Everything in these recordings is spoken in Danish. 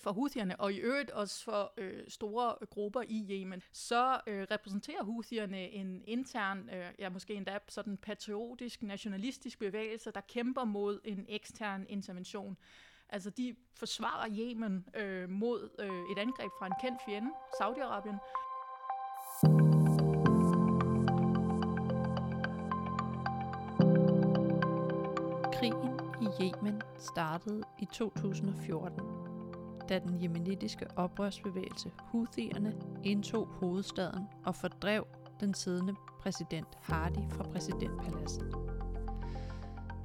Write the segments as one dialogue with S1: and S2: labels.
S1: for Houthierne, og i øvrigt også for øh, store grupper i Yemen, så øh, repræsenterer Houthierne en intern, øh, ja måske endda sådan patriotisk, nationalistisk bevægelse, der kæmper mod en ekstern intervention. Altså de forsvarer Yemen øh, mod øh, et angreb fra en kendt fjende, Saudi-Arabien.
S2: Krigen i Yemen startede i 2014, da den jemenitiske oprørsbevægelse Houthierne indtog hovedstaden og fordrev den siddende præsident Hadi fra præsidentpaladset.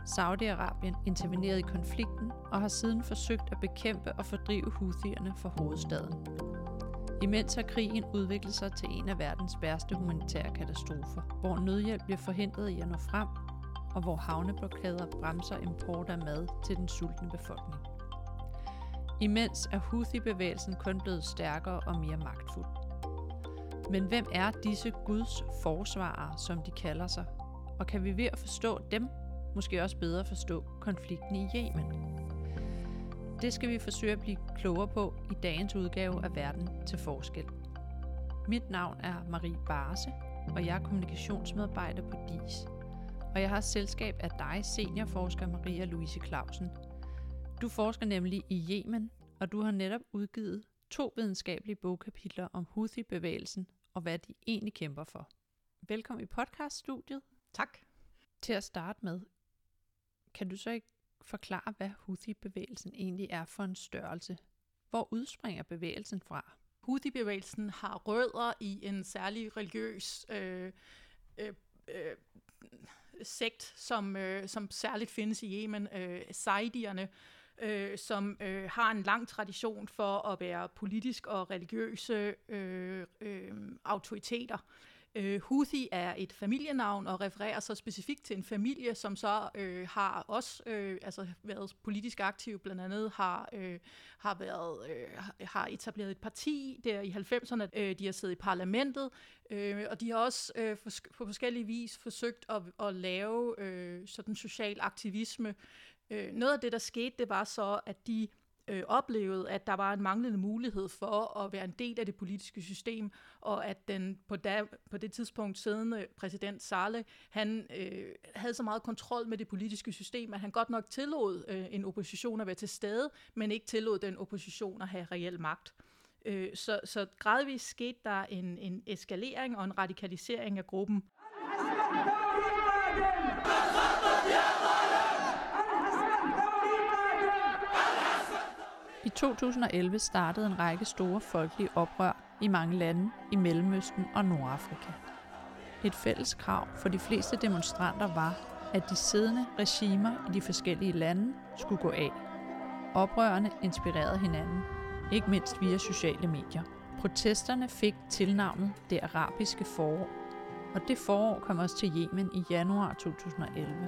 S2: Saudi-Arabien intervenerede i konflikten og har siden forsøgt at bekæmpe og fordrive Houthierne fra hovedstaden. Imens har krigen udviklet sig til en af verdens værste humanitære katastrofer, hvor nødhjælp bliver forhindret i at nå frem, og hvor havneblokader bremser import af mad til den sultne befolkning. Imens er Houthi-bevægelsen kun blevet stærkere og mere magtfuld. Men hvem er disse Guds forsvarere, som de kalder sig? Og kan vi ved at forstå dem, måske også bedre forstå konflikten i Yemen? Det skal vi forsøge at blive klogere på i dagens udgave af Verden til Forskel. Mit navn er Marie Barse, og jeg er kommunikationsmedarbejder på DIS. Og jeg har selskab af dig, seniorforsker Maria Louise Clausen. Du forsker nemlig i Yemen, og du har netop udgivet to videnskabelige bogkapitler om Houthi-bevægelsen og hvad de egentlig kæmper for. Velkommen i podcaststudiet.
S1: Tak.
S2: Til at starte med, kan du så ikke forklare, hvad Houthi-bevægelsen egentlig er for en størrelse? Hvor udspringer bevægelsen fra?
S1: Houthi-bevægelsen har rødder i en særlig religiøs øh, øh, øh, sekt, som, øh, som særligt findes i Yemen, øh, Saidierne, øh, som øh, har en lang tradition for at være politisk og religiøse øh, øh, autoriteter. Øh, Houthi er et familienavn og refererer så specifikt til en familie, som så øh, har også øh, altså været politisk aktiv, blandt andet har, øh, har, været, øh, har etableret et parti der i 90'erne. Øh, de har siddet i parlamentet, øh, og de har også øh, for, på forskellige vis forsøgt at, at lave øh, sådan social aktivisme. Øh, noget af det, der skete, det var så, at de øh, oplevede, at der var en manglende mulighed for at være en del af det politiske system, og at den på, da, på det tidspunkt siddende præsident Saleh, han øh, havde så meget kontrol med det politiske system, at han godt nok tillod øh, en opposition at være til stede, men ikke tillod den opposition at have reel magt. Øh, så, så gradvist skete der en, en eskalering og en radikalisering af gruppen.
S2: 2011 startede en række store folkelige oprør i mange lande i Mellemøsten og Nordafrika. Et fælles krav for de fleste demonstranter var, at de siddende regimer i de forskellige lande skulle gå af. Oprørerne inspirerede hinanden, ikke mindst via sociale medier. Protesterne fik tilnavnet det arabiske forår, og det forår kom også til Yemen i januar 2011.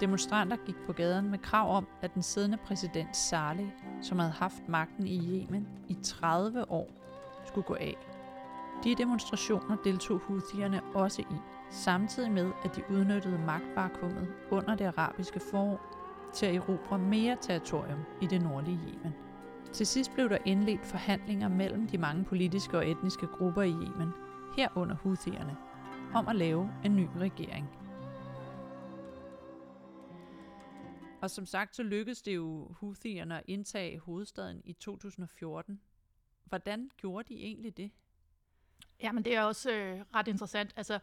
S2: Demonstranter gik på gaden med krav om, at den siddende præsident Saleh, som havde haft magten i Yemen i 30 år, skulle gå af. De demonstrationer deltog Houthierne også i, samtidig med at de udnyttede magtvakuumet under det arabiske forår til at erobre mere territorium i det nordlige Yemen. Til sidst blev der indledt forhandlinger mellem de mange politiske og etniske grupper i Yemen, herunder Houthierne, om at lave en ny regering. Og som sagt, så lykkedes det jo Houthierne at indtage hovedstaden i 2014. Hvordan gjorde de egentlig det?
S1: Jamen, det er også øh, ret interessant. Altså,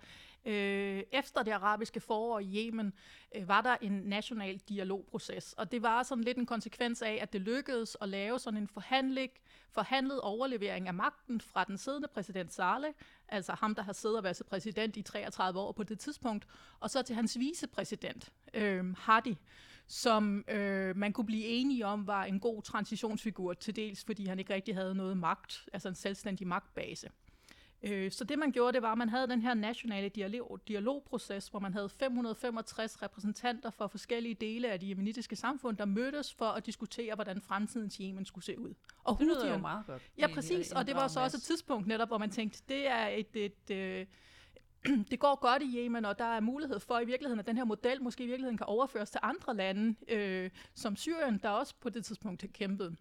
S1: øh, efter det arabiske forår i Yemen, øh, var der en national dialogproces, og det var sådan lidt en konsekvens af, at det lykkedes at lave sådan en forhandling, forhandlet overlevering af magten fra den siddende præsident Saleh, altså ham, der har siddet og været præsident i 33 år på det tidspunkt, og så til hans vicepræsident, øh, Hadi, som øh, man kunne blive enige om var en god transitionsfigur til dels, fordi han ikke rigtig havde noget magt, altså en selvstændig magtbase. Øh, så det man gjorde, det var, at man havde den her nationale dialog, dialogproces, hvor man havde 565 repræsentanter fra forskellige dele af det jemenitiske samfund, der mødtes for at diskutere, hvordan fremtidens Yemen skulle se ud.
S2: Og det lyder jo meget godt.
S1: Ja, præcis, og det var så også et tidspunkt netop, hvor man tænkte, det er et, et, et øh, det går godt i Yemen, og der er mulighed for i virkeligheden, at den her model måske i virkeligheden kan overføres til andre lande, øh, som Syrien, der også på det tidspunkt kæmpede.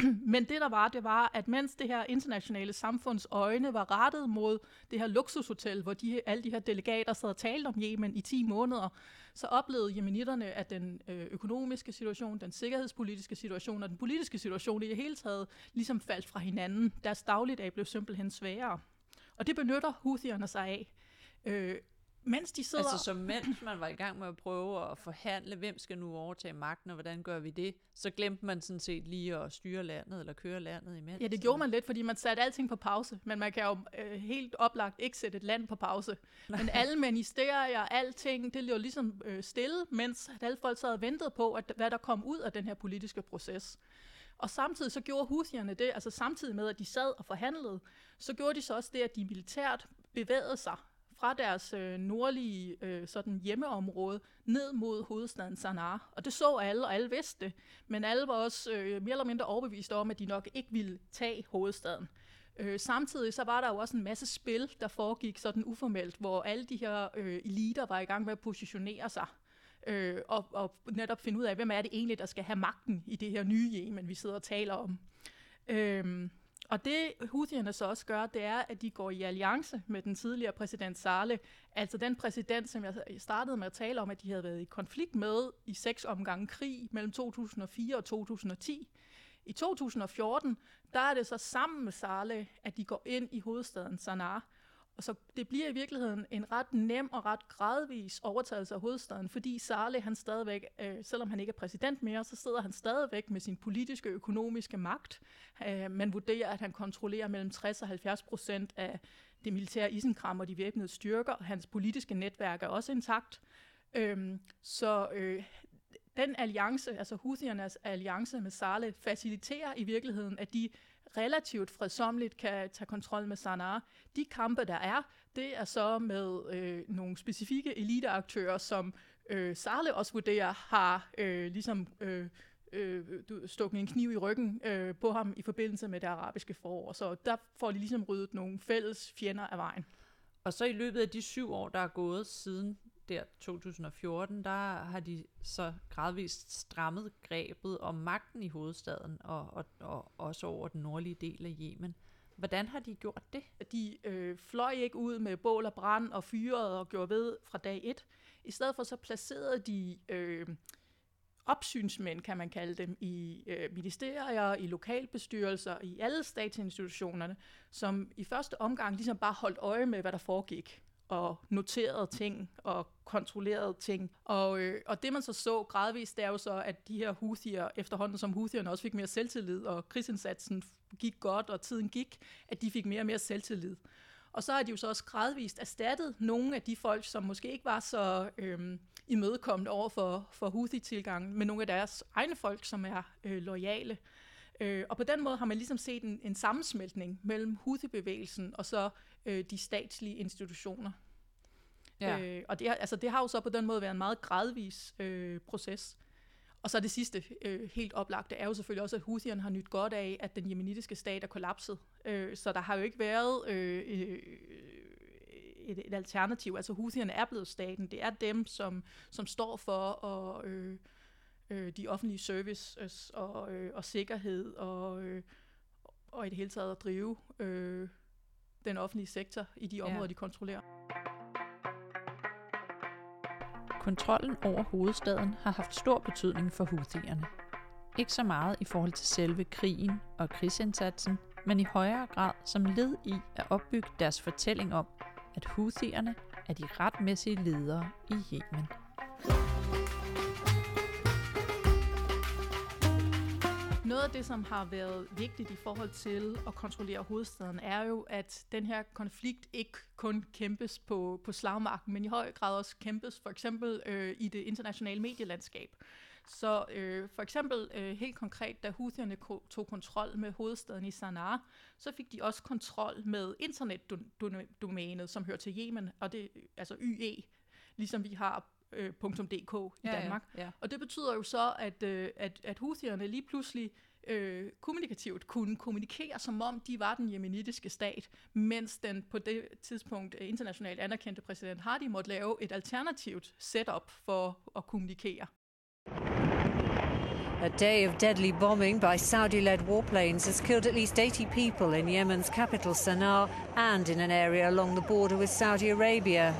S1: Men det der var, det var, at mens det her internationale samfunds øjne var rettet mod det her luksushotel, hvor de, alle de her delegater sad og talte om Yemen i 10 måneder, så oplevede jemenitterne, at den øh, økonomiske situation, den sikkerhedspolitiske situation og den politiske situation i det hele taget ligesom faldt fra hinanden. Deres dagligdag blev simpelthen sværere. Og det benytter Houthierne sig af. Øh, mens de sidder...
S2: Altså så mens man var i gang med at prøve at forhandle, hvem skal nu overtage magten, og hvordan gør vi det, så glemte man sådan set lige at styre landet, eller køre landet imens.
S1: Ja, det gjorde man lidt, fordi man satte alting på pause, men man kan jo øh, helt oplagt ikke sætte et land på pause. Nej. Men alle ministerier, alting, det lå ligesom øh, stille, mens alle folk sad og ventede på, at, hvad der kom ud af den her politiske proces. Og samtidig så gjorde Houthierne det, altså samtidig med, at de sad og forhandlede, så gjorde de så også det, at de militært bevægede sig fra deres øh, nordlige øh, sådan hjemmeområde ned mod hovedstaden Sanaa. Og det så alle, og alle vidste det. Men alle var også øh, mere eller mindre overbeviste om, at de nok ikke ville tage hovedstaden. Øh, samtidig så var der jo også en masse spil, der foregik sådan uformelt, hvor alle de her øh, eliter var i gang med at positionere sig. Øh, og, og netop finde ud af, hvem er det egentlig, der skal have magten i det her nye Yemen, vi sidder og taler om. Øh, og det Houthierne så også gør, det er, at de går i alliance med den tidligere præsident Saleh, altså den præsident, som jeg startede med at tale om, at de havde været i konflikt med i seks omgange krig mellem 2004 og 2010. I 2014, der er det så sammen med Saleh, at de går ind i hovedstaden Sanaa, så det bliver i virkeligheden en ret nem og ret gradvis overtagelse af hovedstaden, fordi Saleh, han stadigvæk, øh, selvom han ikke er præsident mere, så sidder han stadigvæk med sin politiske og økonomiske magt. Øh, man vurderer, at han kontrollerer mellem 60 og 70 procent af det militære isenkram og de væbnede styrker. Hans politiske netværk er også intakt. Øh, så øh, den alliance, altså Houthiernes alliance med Saleh, faciliterer i virkeligheden, at de relativt fredsomligt kan tage kontrol med Sanaa. De kampe, der er, det er så med øh, nogle specifikke eliteaktører, som øh, Sarle også vurderer har øh, ligesom øh, øh, stukket en kniv i ryggen øh, på ham i forbindelse med det arabiske forår. Så der får de ligesom ryddet nogle fælles fjender af vejen.
S2: Og så i løbet af de syv år, der er gået siden der 2014, der har de så gradvist strammet grebet om magten i hovedstaden og, og, og også over den nordlige del af Yemen. Hvordan har de gjort det?
S1: De øh, fløj ikke ud med bål og brand og fyrede og gjorde ved fra dag et. I stedet for så placerede de øh, opsynsmænd, kan man kalde dem, i øh, ministerier, i lokalbestyrelser, i alle statsinstitutionerne, som i første omgang ligesom bare holdt øje med, hvad der foregik og noterede ting og kontrollerede ting. Og, øh, og det man så så gradvist, det er jo så, at de her Houthier, efterhånden som Houthierne også fik mere selvtillid, og krigsindsatsen gik godt, og tiden gik, at de fik mere og mere selvtillid. Og så har de jo så også gradvist erstattet nogle af de folk, som måske ikke var så øh, imødekommende over for, for Houthi-tilgangen, med nogle af deres egne folk, som er øh, lojale. Øh, og på den måde har man ligesom set en, en sammensmeltning mellem Houthi-bevægelsen og så øh, de statslige institutioner. Ja. Øh, og det, altså, det har jo så på den måde været en meget gradvis øh, proces. Og så det sidste øh, helt oplagte er jo selvfølgelig også, at Houthierne har nyt godt af, at den jemenitiske stat er kollapset. Øh, så der har jo ikke været øh, øh, et, et alternativ. Altså Houthierne er blevet staten. Det er dem, som, som står for og, øh, øh, de offentlige services og, øh, og sikkerhed og, øh, og i det hele taget at drive øh, den offentlige sektor i de områder, ja. de kontrollerer.
S2: Kontrollen over hovedstaden har haft stor betydning for Houthierne. Ikke så meget i forhold til selve krigen og krigsindsatsen, men i højere grad som led i at opbygge deres fortælling om, at Houthierne er de retmæssige ledere i Yemen.
S1: Noget af det, som har været vigtigt i forhold til at kontrollere hovedstaden, er jo, at den her konflikt ikke kun kæmpes på, på slagmarken, men i høj grad også kæmpes for eksempel øh, i det internationale medielandskab. Så øh, for eksempel øh, helt konkret, da Houthierne tog kontrol med hovedstaden i Sanaa, så fik de også kontrol med internetdomænet, som hører til Yemen, og det altså YE, ligesom vi har øh, .dk i ja, Danmark. Ja, ja. Og det betyder jo så, at, øh, at, at Houthierne lige pludselig øh, kommunikativt kunne kommunikere, som om de var den jemenitiske stat, mens den på det tidspunkt øh, internationalt anerkendte præsident Hadi måtte lave et alternativt setup for at kommunikere.
S3: A day of deadly bombing by Saudi led warplanes has killed at least 80 people in Yemen's capital Sana'a and in an area along the border with Saudi Arabia.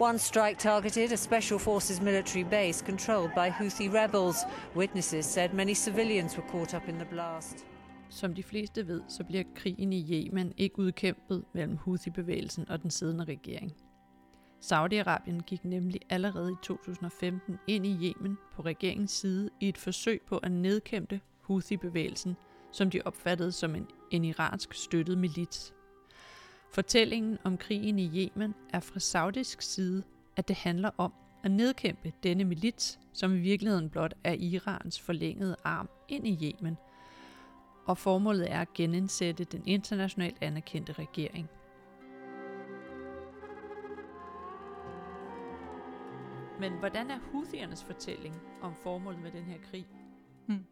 S3: One strike targeted a special forces military base controlled by Houthi rebels. Witnesses said many civilians were caught up in the blast.
S2: Som de fleste ved, så bliver krigen i Yemen ikke udkæmpet mellem Houthi-bevægelsen og den siddende regering. Saudi-Arabien gik nemlig allerede i 2015 ind i Yemen på regeringens side i et forsøg på at nedkæmpe Houthi-bevægelsen, som de opfattede som en, en iransk støttet milits. Fortællingen om krigen i Yemen er fra saudisk side, at det handler om at nedkæmpe denne milits, som i virkeligheden blot er Irans forlængede arm ind i Yemen, og formålet er at genindsætte den internationalt anerkendte regering. Men hvordan er Houthiernes fortælling om formålet med den her krig?
S1: Hmm.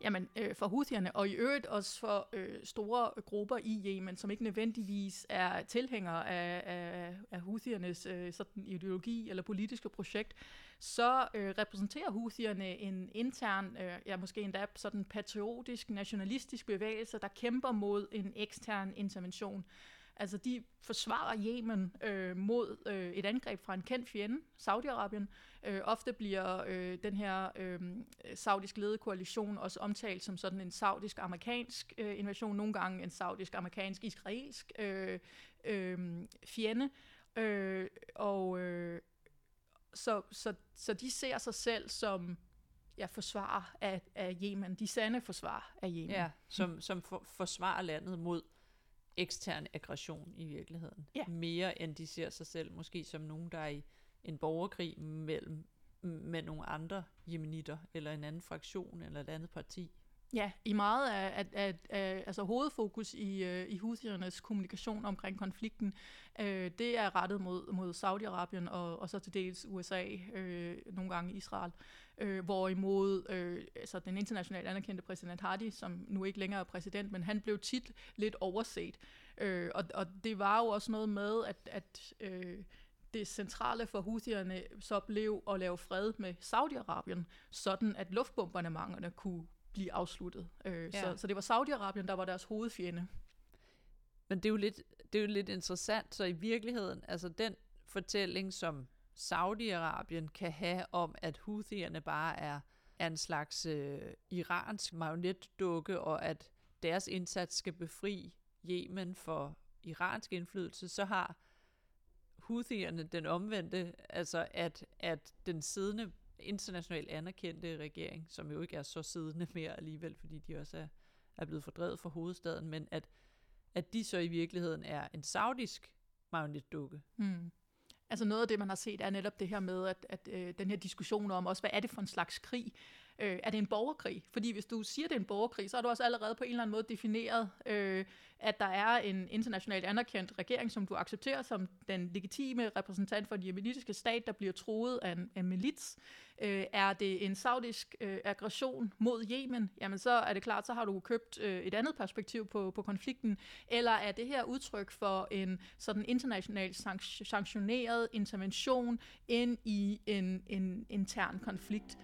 S1: Jamen, øh, for Houthierne, og i øvrigt også for øh, store grupper i Yemen, som ikke nødvendigvis er tilhængere af, af, af Houthiernes øh, sådan ideologi eller politiske projekt, så øh, repræsenterer Houthierne en intern, øh, ja måske endda sådan patriotisk, nationalistisk bevægelse, der kæmper mod en ekstern intervention. Altså de forsvarer Yemen øh, mod øh, et angreb fra en kendt fjende, Saudi-Arabien. Øh, ofte bliver øh, den her øh, saudisk ledede koalition også omtalt som sådan en saudisk-amerikansk øh, invasion, nogle gange en saudisk-amerikansk-israelsk øh, øh, fjende. Øh, og øh, så, så, så de ser sig selv som ja, forsvar af, af Yemen, de sande forsvar af Yemen.
S2: Ja, som, som for, forsvarer landet mod ekstern aggression i virkeligheden.
S1: Ja.
S2: Mere end de ser sig selv måske som nogen, der er i en borgerkrig mellem med nogle andre jemenitter, eller en anden fraktion, eller et andet parti.
S1: Ja, i meget af, af, af, af altså hovedfokus i, uh, i Houthiernes kommunikation omkring konflikten, uh, det er rettet mod, mod Saudi-Arabien og, og så til dels USA, uh, nogle gange Israel. Uh, hvorimod uh, altså den internationalt anerkendte præsident Hadi, som nu ikke længere er præsident, men han blev tit lidt overset. Uh, og, og det var jo også noget med, at, at uh, det centrale for Houthierne så blev at lave fred med Saudi-Arabien, sådan at luftbombardementerne kunne blive afsluttet. Øh, ja. så, så det var Saudi-Arabien, der var deres hovedfjende.
S2: Men det er, jo lidt, det er jo lidt interessant, så i virkeligheden, altså den fortælling, som Saudi-Arabien kan have om, at Houthierne bare er, er en slags øh, iransk marionetdukke, og at deres indsats skal befri Yemen for iransk indflydelse, så har Houthierne den omvendte, altså at, at den siddende internationalt anerkendte regering, som jo ikke er så siddende mere alligevel, fordi de også er, er blevet fordrevet fra hovedstaden, men at, at de så i virkeligheden er en saudisk marionetdukke.
S1: Mm. Altså noget af det, man har set, er netop det her med, at, at øh, den her diskussion om også, hvad er det for en slags krig? Øh, er det en borgerkrig? Fordi hvis du siger, det er en borgerkrig, så har du også allerede på en eller anden måde defineret, øh, at der er en internationalt anerkendt regering, som du accepterer som den legitime repræsentant for den jemenitiske stat, der bliver troet af en, en milits. Øh, er det en saudisk øh, aggression mod Yemen? Jamen så er det klart, så har du købt øh, et andet perspektiv på, på konflikten. Eller er det her udtryk for en sådan internationalt sanktioneret intervention ind i en, en intern konflikt?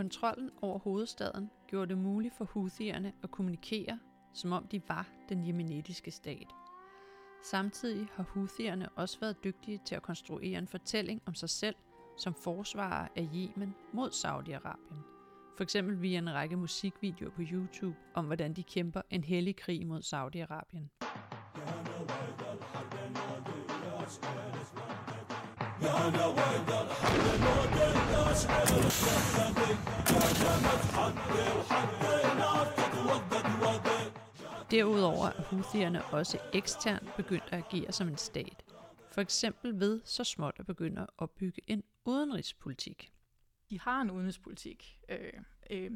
S2: Kontrollen over hovedstaden gjorde det muligt for Houthierne at kommunikere, som om de var den jemenitiske stat. Samtidig har Houthierne også været dygtige til at konstruere en fortælling om sig selv som forsvarer af Yemen mod Saudi-Arabien. For eksempel via en række musikvideoer på YouTube om, hvordan de kæmper en hellig krig mod Saudi-Arabien. Derudover er Houthierne også eksternt begyndt at agere som en stat. For eksempel ved så småt at begynde at opbygge en udenrigspolitik.
S1: De har en udenrigspolitik. Øh, øh,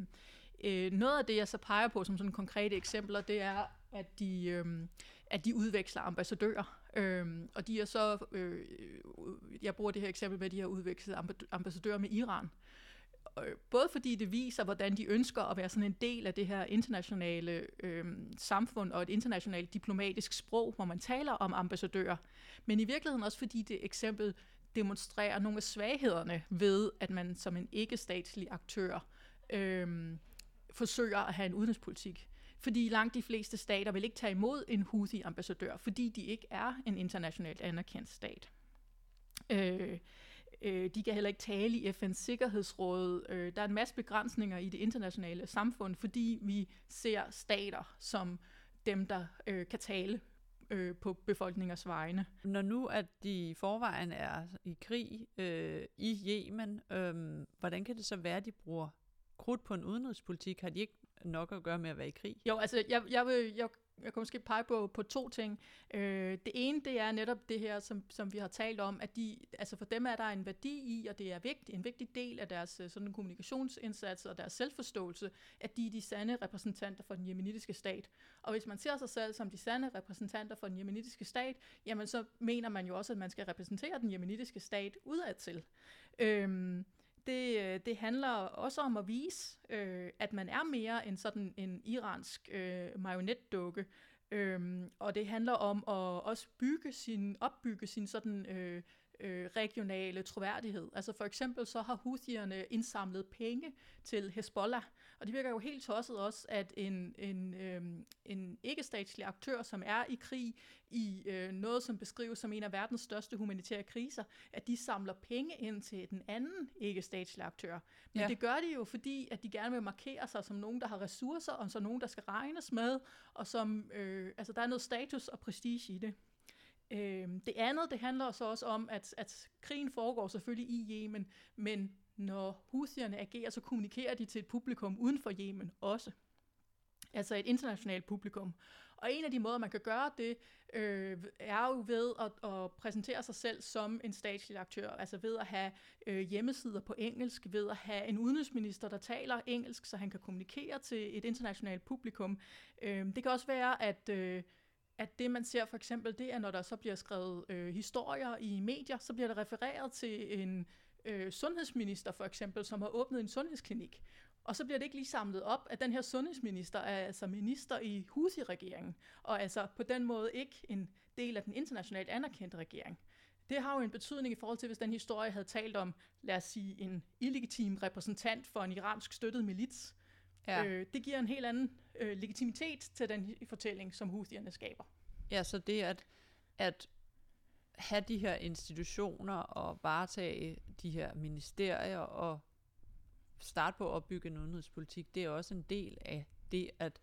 S1: øh, noget af det, jeg så peger på som sådan konkrete eksempler, det er, at de, øh, at de udveksler ambassadører. Øhm, og de er så, øh, jeg bruger det her eksempel med, at de har udvekslet ambassadører med Iran. Øh, både fordi det viser, hvordan de ønsker at være sådan en del af det her internationale øh, samfund og et internationalt diplomatisk sprog, hvor man taler om ambassadører, men i virkeligheden også fordi det eksempel demonstrerer nogle af svaghederne ved, at man som en ikke-statslig aktør øh, forsøger at have en udenrigspolitik. Fordi langt de fleste stater vil ikke tage imod en Houthi-ambassadør, fordi de ikke er en internationalt anerkendt stat. Øh, øh, de kan heller ikke tale i FN's Sikkerhedsråd. Øh, der er en masse begrænsninger i det internationale samfund, fordi vi ser stater som dem, der øh, kan tale øh, på befolkningers vegne.
S2: Når nu at de i forvejen er i krig øh, i Yemen, øh, hvordan kan det så være, at de bruger krudt på en udenrigspolitik? Har de ikke nok at gøre med at være i krig?
S1: Jo, altså jeg, jeg, vil, jeg, jeg kan måske pege på, på to ting. Øh, det ene, det er netop det her, som, som vi har talt om, at de, altså for dem er der en værdi i, og det er vigtig, en vigtig del af deres øh, sådan kommunikationsindsats og deres selvforståelse, at de er de sande repræsentanter for den jemenitiske stat. Og hvis man ser sig selv som de sande repræsentanter for den jemenitiske stat, jamen så mener man jo også, at man skal repræsentere den jemenitiske stat udadtil. Øh, det, øh, det handler også om at vise, øh, at man er mere end sådan en iransk øh, marionetdukke, Øhm, og det handler om at også bygge sin, opbygge sin sådan øh, øh, regionale troværdighed. Altså for eksempel så har Houthierne indsamlet penge til Hezbollah, og det virker jo helt tosset også, at en, en, øh, en ikke-statslig aktør, som er i krig i øh, noget, som beskrives som en af verdens største humanitære kriser, at de samler penge ind til den anden ikke-statslige aktør. Men ja. det gør de jo, fordi at de gerne vil markere sig som nogen, der har ressourcer, og som nogen, der skal regnes med, og som, øh, altså der er noget status og prestige i det. Øh, det andet, det handler så også om, at, at krigen foregår selvfølgelig i Yemen, men når Houthierne agerer, så kommunikerer de til et publikum uden for Yemen også. Altså et internationalt publikum. Og en af de måder, man kan gøre det, øh, er jo ved at, at præsentere sig selv som en statslig aktør. Altså ved at have øh, hjemmesider på engelsk, ved at have en udenrigsminister, der taler engelsk, så han kan kommunikere til et internationalt publikum. Øh, det kan også være, at... Øh, at det man ser for eksempel, det er, når der så bliver skrevet øh, historier i medier, så bliver der refereret til en øh, sundhedsminister for eksempel, som har åbnet en sundhedsklinik. Og så bliver det ikke lige samlet op, at den her sundhedsminister er altså minister i Husi-regeringen, og altså på den måde ikke en del af den internationalt anerkendte regering. Det har jo en betydning i forhold til, hvis den historie havde talt om, lad os sige, en illegitim repræsentant for en iransk støttet milits, Ja. Øh, det giver en helt anden øh, legitimitet til den fortælling, som Houthierne skaber.
S2: Ja, så det at, at have de her institutioner og varetage de her ministerier og starte på at opbygge en udenrigspolitik, det er også en del af det at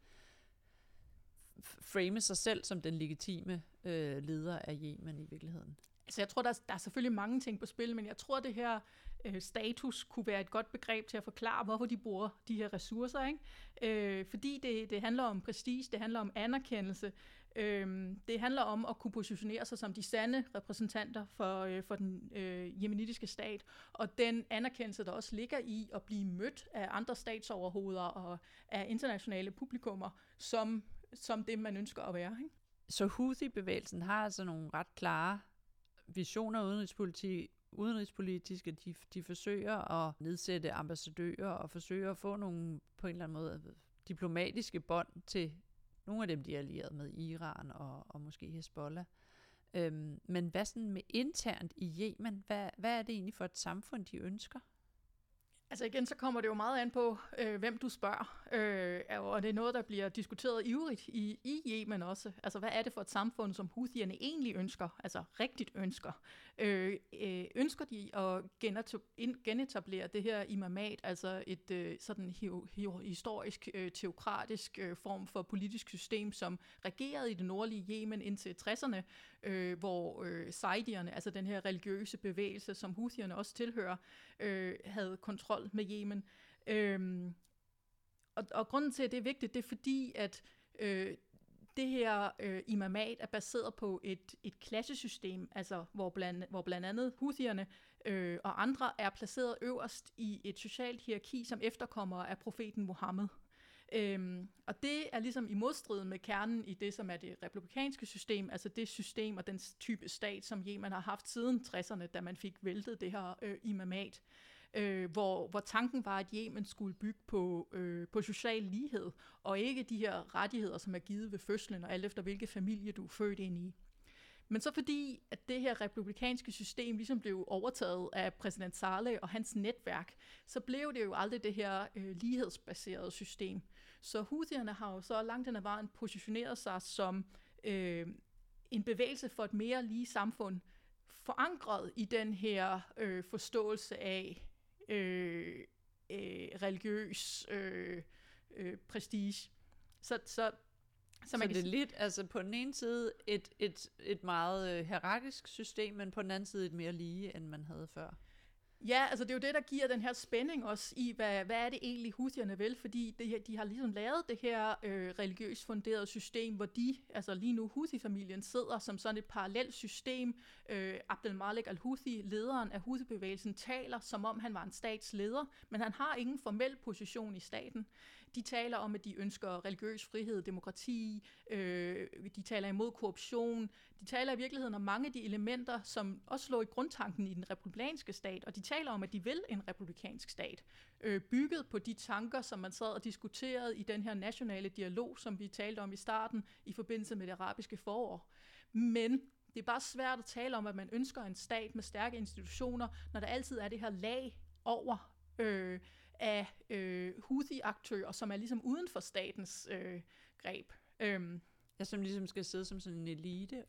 S2: frame sig selv som den legitime øh, leder af Yemen i virkeligheden.
S1: Altså jeg tror, der er, der er selvfølgelig mange ting på spil, men jeg tror, det her øh, status kunne være et godt begreb til at forklare, hvorfor de bruger de her ressourcer. Ikke? Øh, fordi det, det handler om prestige, det handler om anerkendelse, øh, det handler om at kunne positionere sig som de sande repræsentanter for, øh, for den øh, jemenitiske stat, og den anerkendelse, der også ligger i at blive mødt af andre statsoverhoveder og af internationale publikummer, som, som det, man ønsker at være. Ikke?
S2: Så Houthi-bevægelsen har altså nogle ret klare visioner udenrigspolitik, udenrigspolitiske, de, de forsøger at nedsætte ambassadører og forsøger at få nogle på en eller anden måde diplomatiske bånd til nogle af dem, de er allieret med Iran og, og måske Hezbollah. Øhm, men hvad sådan med internt i Yemen, hvad, hvad er det egentlig for et samfund, de ønsker?
S1: Altså igen, så kommer det jo meget an på, øh, hvem du spørger. Øh, og det er noget, der bliver diskuteret ivrigt i, i Yemen også. Altså, hvad er det for et samfund, som Houthierne egentlig ønsker? Altså, rigtigt ønsker. Øh, øh, ønsker de at genetablere det her imamat, altså et øh, sådan historisk, øh, teokratisk øh, form for politisk system, som regerede i det nordlige Yemen indtil 60'erne, øh, hvor øh, Saidierne, altså den her religiøse bevægelse, som Houthierne også tilhører, øh, havde kontrol med Yemen. Øh, og, og grunden til, at det er vigtigt, det er fordi, at øh, det her øh, imamat er baseret på et, et klassesystem, altså hvor blandt, hvor blandt andet Houthierne øh, og andre er placeret øverst i et socialt hierarki, som efterkommer af profeten Mohammed. Øhm, og det er ligesom i modstrid med kernen i det, som er det republikanske system, altså det system og den type stat, som Yemen har haft siden 60'erne, da man fik væltet det her øh, imamat. øh, hvor, hvor tanken var, at Yemen skulle bygge på, øh, på social lighed, og ikke de her rettigheder, som er givet ved fødslen, og alt efter hvilke familie du er født ind i. Men så fordi, at det her republikanske system ligesom blev overtaget af præsident Saleh og hans netværk, så blev det jo aldrig det her øh, lighedsbaserede system. Så Houthierne har jo så langt hen ad vejen positioneret sig som øh, en bevægelse for et mere lige samfund, forankret i den her øh, forståelse af øh, øh, religiøs øh, øh, prestige. Så, så
S2: så, man så det er lidt, altså på den ene side et, et, et meget øh, hierarkisk system, men på den anden side et mere lige, end man havde før.
S1: Ja, altså det er jo det, der giver den her spænding også i, hvad, hvad er det egentlig Houthierne vil, fordi det, de har ligesom lavet det her øh, religiøst funderede system, hvor de, altså lige nu Houthi-familien, sidder som sådan et parallelt system. Øh, Abdel Malik al-Houthi, lederen af Houthi-bevægelsen, taler som om han var en statsleder, men han har ingen formel position i staten. De taler om, at de ønsker religiøs frihed, demokrati, øh, de taler imod korruption, de taler i virkeligheden om mange af de elementer, som også lå i grundtanken i den republikanske stat, og de taler om, at de vil en republikansk stat, øh, bygget på de tanker, som man sad og diskuterede i den her nationale dialog, som vi talte om i starten i forbindelse med det arabiske forår. Men det er bare svært at tale om, at man ønsker en stat med stærke institutioner, når der altid er det her lag over øh, af øh, Houthi-aktører, som er ligesom uden for statens øh, greb. Øhm.
S2: Ja, som ligesom skal sidde som sådan en elite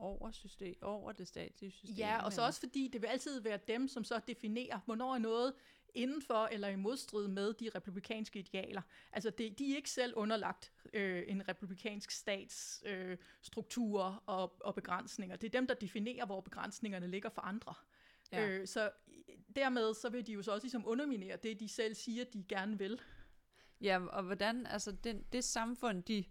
S2: over, system, over det statslige system.
S1: Ja, og så også fordi det vil altid være dem, som så definerer, hvornår er noget indenfor eller i modstrid med de republikanske idealer. Altså det, de er ikke selv underlagt øh, en republikansk stats øh, strukturer og, og begrænsninger. Det er dem, der definerer, hvor begrænsningerne ligger for andre. Ja. Øh, så dermed så vil de jo så også ligesom underminere det, de selv siger, de gerne vil.
S2: Ja, og hvordan, altså den, det samfund, de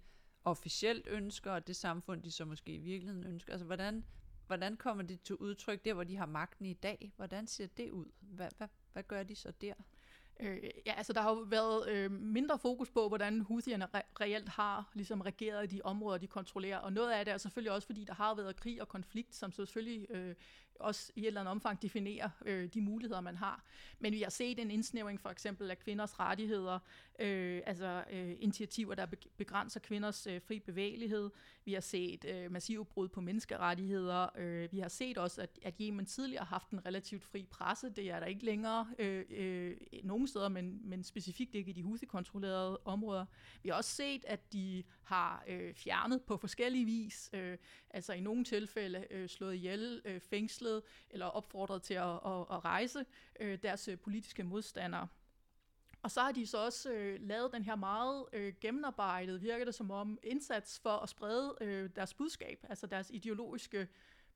S2: officielt ønsker, og det samfund, de så måske i virkeligheden ønsker, altså hvordan, hvordan kommer det til udtryk der, hvor de har magten i dag? Hvordan ser det ud? Hvad, hvad, hvad gør de så der?
S1: Øh, ja, altså der har jo været øh, mindre fokus på, hvordan Houthierne re- reelt har ligesom regeret i de områder, de kontrollerer. Og noget af det er selvfølgelig også, fordi der har været krig og konflikt, som selvfølgelig øh, også i et eller andet omfang definerer øh, de muligheder, man har. Men vi har set en indsnævring for eksempel af kvinders rettigheder, øh, altså øh, initiativer, der begrænser kvinders øh, fri bevægelighed. Vi har set øh, massive brud på menneskerettigheder. Øh, vi har set også, at, at Yemen tidligere har haft en relativt fri presse. Det er der ikke længere øh, øh, nogen steder, men, men specifikt ikke i de Houthi-kontrollerede områder. Vi har også set, at de har øh, fjernet på forskellige vis, øh, altså i nogle tilfælde øh, slået ihjel, øh, fængslet eller opfordret til at, at, at rejse øh, deres øh, politiske modstandere. Og så har de så også øh, lavet den her meget øh, gennemarbejdet, virker det som om, indsats for at sprede øh, deres budskab, altså deres ideologiske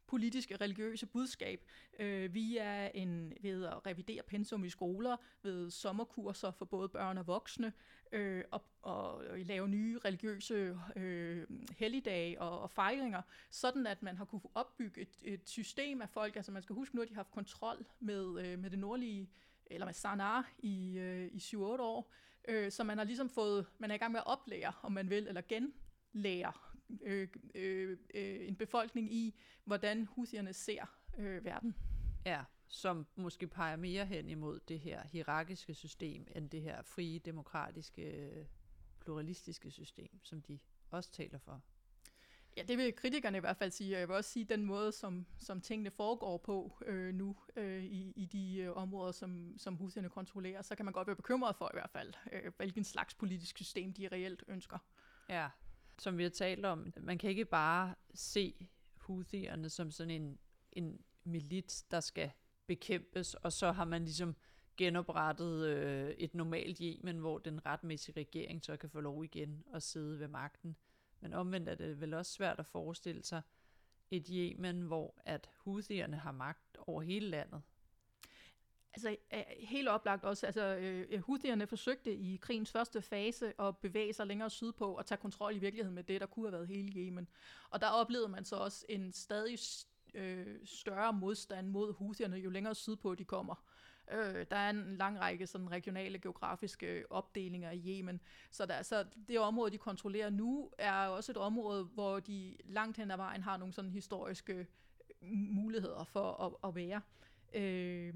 S1: politiske, religiøse budskab øh, via en, ved at revidere pensum i skoler, ved sommerkurser for både børn og voksne, øh, og, og lave nye religiøse øh, helligdage og, og fejringer, sådan at man har kunne opbygge et, et system af folk. Altså man skal huske nu, at de har haft kontrol med, øh, med det nordlige eller med Sanar i, øh, i 7-8 år, øh, så man har ligesom fået, man er i gang med at oplære, om man vil, eller genlære øh, øh, øh, en befolkning i, hvordan husierne ser øh, verden.
S2: Ja, som måske peger mere hen imod det her hierarkiske system, end det her frie, demokratiske, pluralistiske system, som de også taler for.
S1: Ja, det vil kritikerne i hvert fald sige, og jeg vil også sige, at den måde, som, som tingene foregår på øh, nu øh, i, i de øh, områder, som, som husene kontrollerer, så kan man godt være bekymret for i hvert fald, øh, hvilken slags politisk system de reelt ønsker.
S2: Ja, som vi har talt om, man kan ikke bare se Houthierne som sådan en, en milit, der skal bekæmpes, og så har man ligesom genoprettet øh, et normalt Yemen, hvor den retmæssige regering så kan få lov igen at sidde ved magten. Men omvendt er det vel også svært at forestille sig et Yemen, hvor at Houthierne har magt over hele landet.
S1: Altså helt oplagt også, altså øh, Houthierne forsøgte i krigens første fase at bevæge sig længere sydpå og tage kontrol i virkeligheden med det, der kunne have været hele Yemen. Og der oplevede man så også en stadig øh, større modstand mod Houthierne, jo længere sydpå de kommer. Øh, der er en lang række sådan regionale geografiske opdelinger i Yemen. Så, der, så det område, de kontrollerer nu, er også et område, hvor de langt hen ad vejen har nogle sådan historiske øh, muligheder for at, at være. Øh,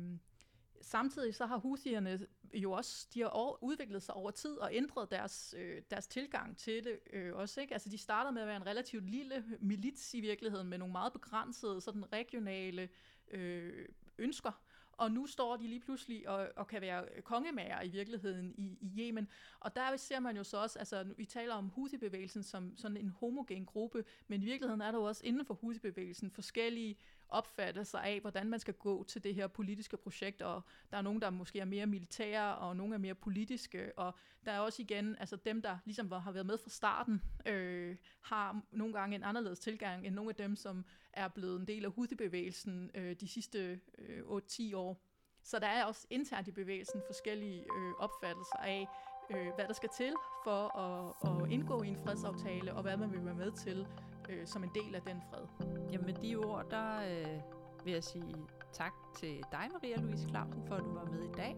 S1: samtidig så har Houthierne jo også, de har udviklet sig over tid og ændret deres, øh, deres tilgang til det øh, også. Ikke? Altså de startede med at være en relativt lille milits i virkeligheden, med nogle meget begrænsede sådan regionale øh, ønsker og nu står de lige pludselig og, og kan være kongemager i virkeligheden i, i Yemen. Og der ser man jo så også, altså vi taler om Houthi-bevægelsen som sådan en homogen gruppe, men i virkeligheden er der jo også inden for Houthi-bevægelsen forskellige opfattelser af, hvordan man skal gå til det her politiske projekt, og der er nogen, der måske er mere militære, og nogle er mere politiske, og der er også igen, altså dem, der ligesom har været med fra starten, øh, har nogle gange en anderledes tilgang end nogle af dem, som er blevet en del af Houthi-bevægelsen øh, de sidste øh, 8-10 år. Så der er også internt i bevægelsen forskellige øh, opfattelser af, øh, hvad der skal til for at, at indgå i en fredsaftale, og hvad man vil være med til øh, som en del af den fred.
S2: Jamen med de ord, der øh, vil jeg sige tak til dig, Maria Louise Clausen, for at du var med i dag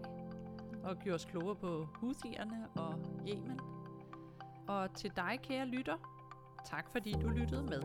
S2: og gjorde os klogere på Houthierne og Yemen. Og til dig, kære lytter, tak fordi du lyttede med.